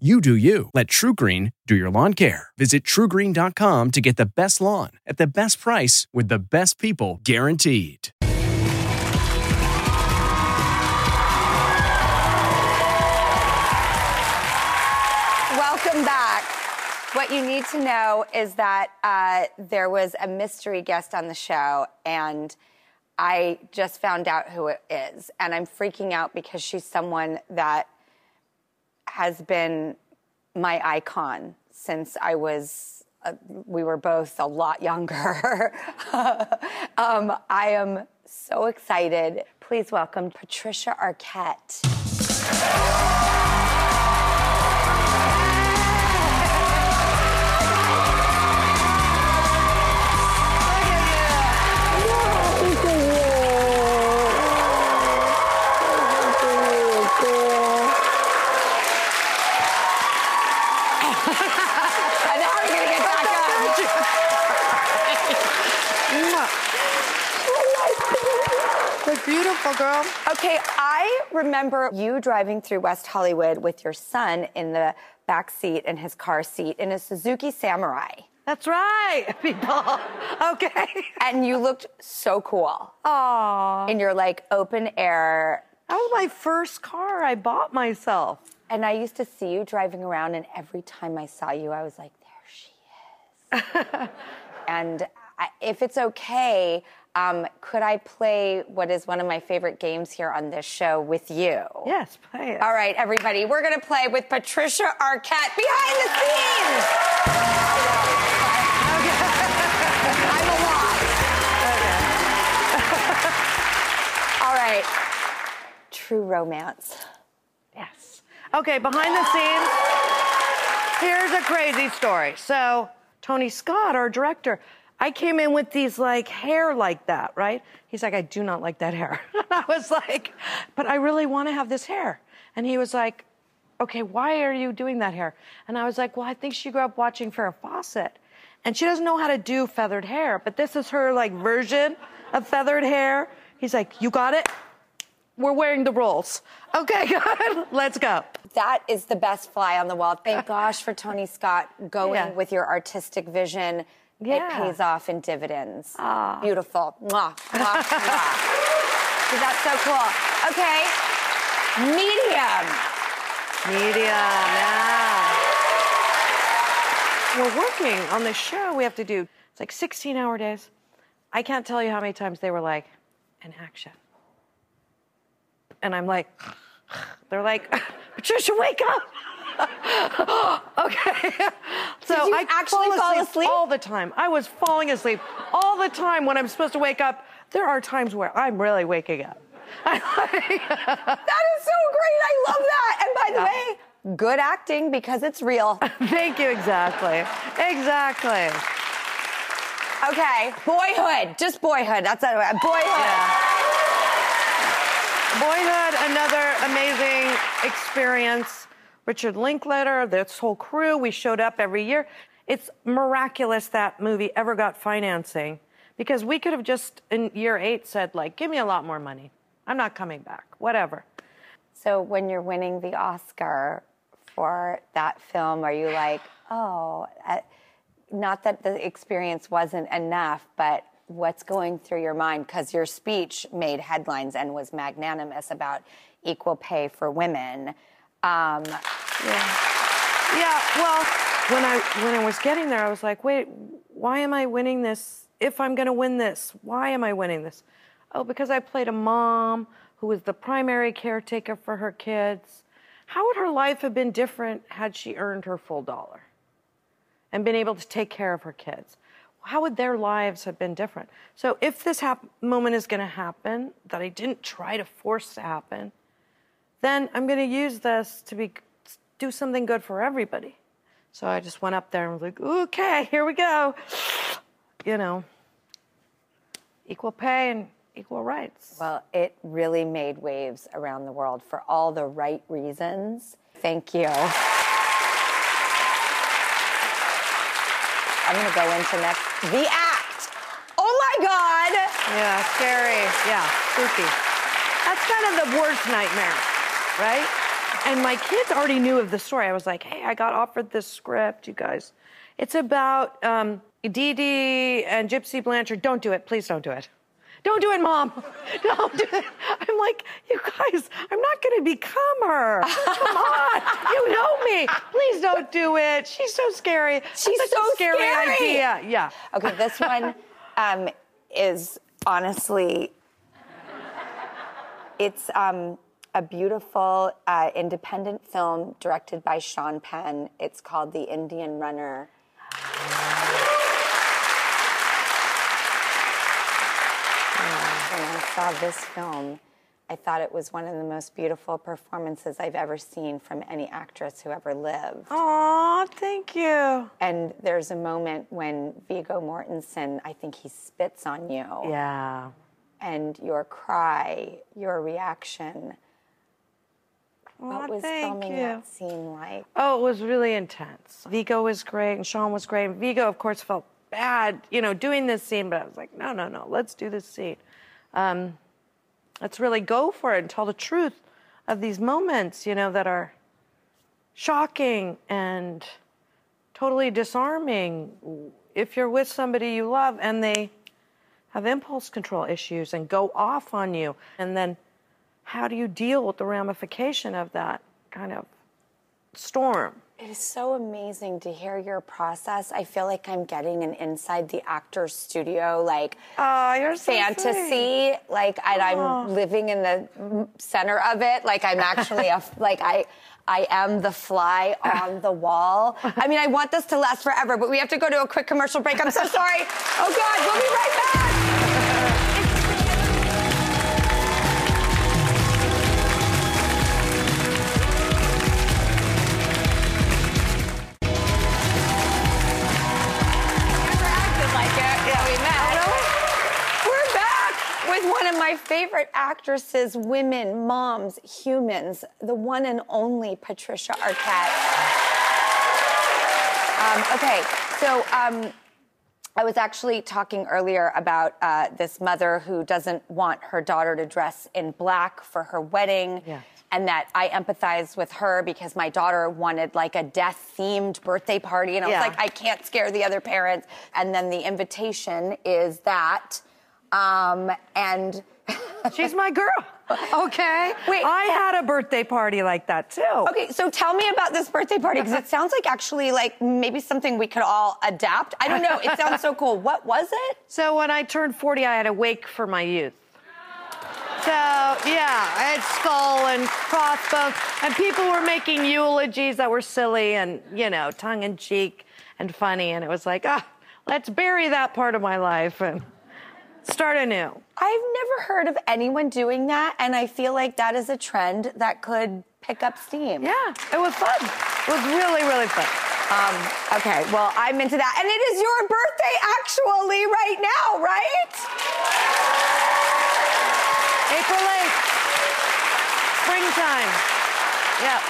You do you. Let TruGreen do your lawn care. Visit trugreen.com to get the best lawn at the best price with the best people guaranteed. Welcome back. What you need to know is that uh, there was a mystery guest on the show, and I just found out who it is. And I'm freaking out because she's someone that has been my icon since I was, uh, we were both a lot younger. um, I am so excited. Please welcome Patricia Arquette. Look beautiful, girl. Okay, I remember you driving through West Hollywood with your son in the back seat in his car seat in a Suzuki Samurai. That's right, people. Okay. And you looked so cool Aww. in your like open air. That was my first car I bought myself. And I used to see you driving around, and every time I saw you, I was like, there she is. and I, if it's okay, um, could I play what is one of my favorite games here on this show with you? Yes, play it. All right, everybody, we're going to play with Patricia Arquette behind the scenes. I'm a lot. All right. True romance. Yes. Okay, behind the scenes, here's a crazy story. So, Tony Scott, our director, I came in with these like hair like that, right? He's like, I do not like that hair. And I was like, but I really want to have this hair. And he was like, okay, why are you doing that hair? And I was like, well, I think she grew up watching Farrah Fawcett. And she doesn't know how to do feathered hair, but this is her like version of feathered hair. He's like, you got it? We're wearing the rolls. Okay, good. Let's go. That is the best fly on the wall. Thank gosh for Tony Scott going Yeah. with your artistic vision. Yeah. It pays off in dividends. Ah. Beautiful. Mwah, mwah, mwah. That's so cool. Okay. Medium. Medium, yeah. We're working on this show. We have to do, it's like 16 hour days. I can't tell you how many times they were like, an action. And I'm like, they're like, Patricia, wake up. okay. So I actually fall asleep? all the time. I was falling asleep all the time when I'm supposed to wake up. There are times where I'm really waking up. That is so great. I love that. And by the Yeah. way, good acting because it's real. Thank you, exactly. Exactly. Okay. Boyhood. Just boyhood. That's a boyhood. Boyhood, another amazing experience. Richard Linklater, this whole crew, we showed up every year. It's miraculous that movie ever got financing because we could have just in year eight said, like, give me a lot more money. I'm not coming back, whatever. So when you're winning the Oscar for that film, are you like, oh, uh, not that the experience wasn't enough, but what's going through your mind? Because your speech made headlines and was magnanimous about equal pay for women. Um, Yeah, well, when I when I was getting there, I was like, wait, why am I winning this? If I'm going to win this, why am I winning this? Oh, because I played a mom who was the primary caretaker for her kids. How would her life have been different had she earned her full dollar and been able to take care of her kids? How would their lives have been different? So if this hap- moment is going to happen that I didn't try to force to happen, then I'm going to use this to be do something good for everybody. So I just went up there and was like, okay, here we go. You know, equal pay and equal rights. Well, it really made waves around the world for all the right reasons. Thank you. I'm to go into next. The Act. Oh my God. Yeah, scary. Yeah, spooky. That's kind of the worst nightmare, right? And my kids already knew of the story. I was like, hey, I got offered this script, you guys. It's about um, Dee Dee and Gypsy Blanchard. Don't do it. Please don't do it. Don't do it, mom. Don't do it. I'm like, you guys, I'm not going to become her. Come on. You know me. Please don't do it. She's so scary. She's That's so a scary, scary. idea. Yeah. Okay, this one um, is honestly, it's um, a beautiful uh, independent film directed by Sean Penn. It's called The Indian Runner. Saw this film, I thought it was one of the most beautiful performances I've ever seen from any actress who ever lived. Aw, thank you. And there's a moment when Viggo Mortensen, I think he spits on you. Yeah. And your cry, your reaction. What was filming you. that scene like? Oh, it was really intense. Viggo was great and Sean was great. And Viggo, of course, felt bad, you know, doing this scene, but I was like, no, no, no, let's do this scene. Um, let's really go for it and tell the truth of these moments, you know, that are shocking and totally disarming if you're with somebody you love and they have impulse control issues and go off on you. And then how do you deal with the ramification of that kind of storm? It is so amazing to hear your process. I feel like I'm getting an inside the actor's studio, like Oh, you're so fantasy, like, and I'm living in the center of it. Like I'm actually a, like I, I am the fly on the wall. I mean, I want this to last forever, but we have to go to a quick commercial break. I'm so sorry. Oh God, we'll be right back. Favorite actresses, women, moms, humans, the one and only Patricia Arquette. Um, okay, so um, I was actually talking earlier about uh, this mother who doesn't want her daughter to dress in black for her wedding. And that I empathize with her because my daughter wanted like a death themed birthday party. And I Yeah. was like, I can't scare the other parents. And then the invitation is that. Um, and She's my girl. Okay. Wait. I had a birthday party like that too. okay, so tell me about this birthday party because it sounds like actually like maybe something we could all adapt. I don't know. It sounds so cool. What was it? So when I turned 40, I had a wake for my youth. So yeah, I had skull and crossbones, and people were making eulogies that were silly and you know tongue in cheek and funny, and it was like, ah, let's bury that part of my life and start anew. I've never heard of anyone doing that, and I feel like that is a trend that could pick up steam. Yeah, it was fun. It was really, really fun. Um, okay, well, I'm into that. And it is your birthday actually right now, right? April 8th, springtime. Yeah.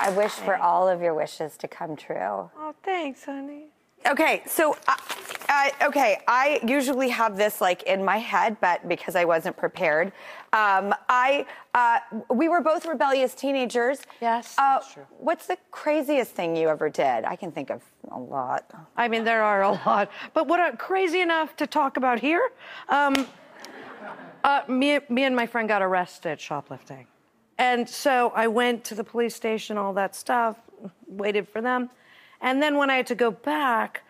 I wish for all of your wishes to come true. Oh, thanks, honey. Okay, so, uh, uh, okay, I usually have this like in my head, but because I wasn't prepared, um, I, uh, we were both rebellious teenagers. Yes, Uh, that's true. What's the craziest thing you ever did? I can think of a lot. I mean, there are a lot. But what are crazy enough to talk about here? Um, uh, me, me and my friend got arrested shoplifting. And so I went to the police station, all that stuff, waited for them. And then when I had to go back,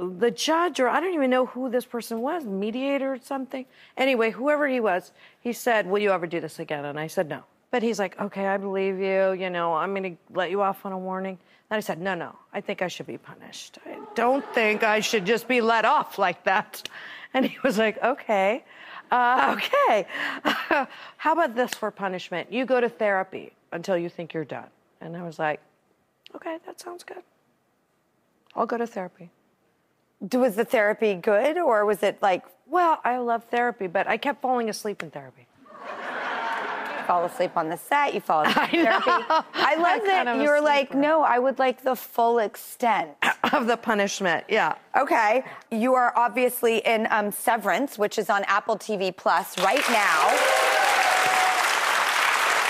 the judge, or I don't even know who this person was, mediator or something. Anyway, whoever he was, he said, Will you ever do this again? And I said, No. But he's like, okay, I believe you. You know, I'm going to let you off on a warning. And I said, no, no, I think I should be punished. I don't think I should just be let off like that. And he was like, okay, uh, okay. How about this for punishment? You go to therapy until you think you're done. And I was like, okay, that sounds good. I'll go to therapy. Was the therapy good or was it like Well, I love therapy, but I kept falling asleep in therapy. fall asleep on the set, you fall asleep in therapy? know. I love I'm that kind of a you're like, no, I would like the full extent. Of the punishment, yeah. Okay, you are obviously in um, Severance, which is on Apple TV Plus right now.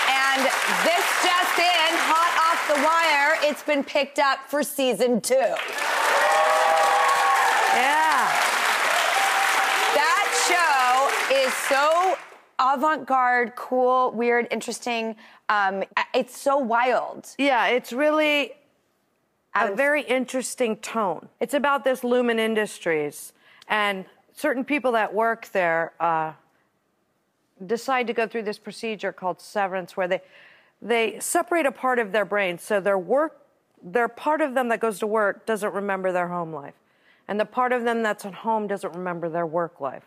And this just in, hot off the wire, it's been picked up for season two. Yeah. That show is so avant-garde, cool, weird, interesting. Um, it's so wild. Yeah, it's really a very interesting tone. It's about this Lumon Industries, and certain people that work there uh, decide to go through this procedure called severance, where they they separate a part of their brain, so their work, their part of them that goes to work doesn't remember their home life, and the part of them that's at home doesn't remember their work life.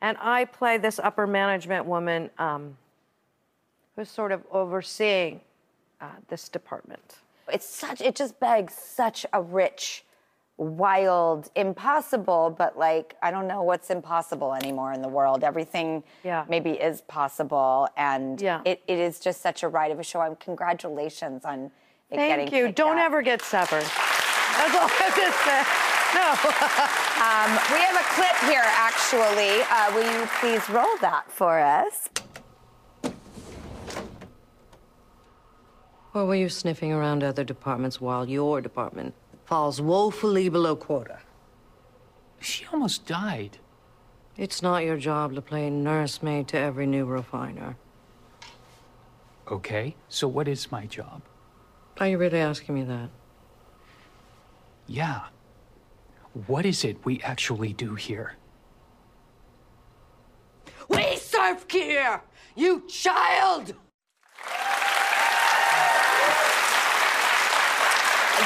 And I play this upper management woman um, who's sort of overseeing uh, this department. It's such, it just begs such a rich, wild, impossible, but like, I don't know what's impossible anymore in the world. Everything Yeah. maybe is possible. And Yeah. it, it is just such a ride of a show. And congratulations on it getting Thank you. Don't up. ever get severed. That's all I have to say. No. Um, we have a clip here, actually. Uh, will you please roll that for us? Or were you sniffing around other departments while your department falls woefully below quota? She almost died. It's not your job to play nursemaid to every new refiner. Okay, so what is my job? Are you really asking me that? Yeah. What is it we actually do Kier? We serve here, you child!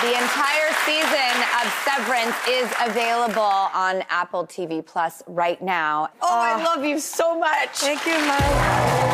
The entire season of Severance is available on Apple TV Plus right now. Oh, I ah. love you so much. Thank you, Mike.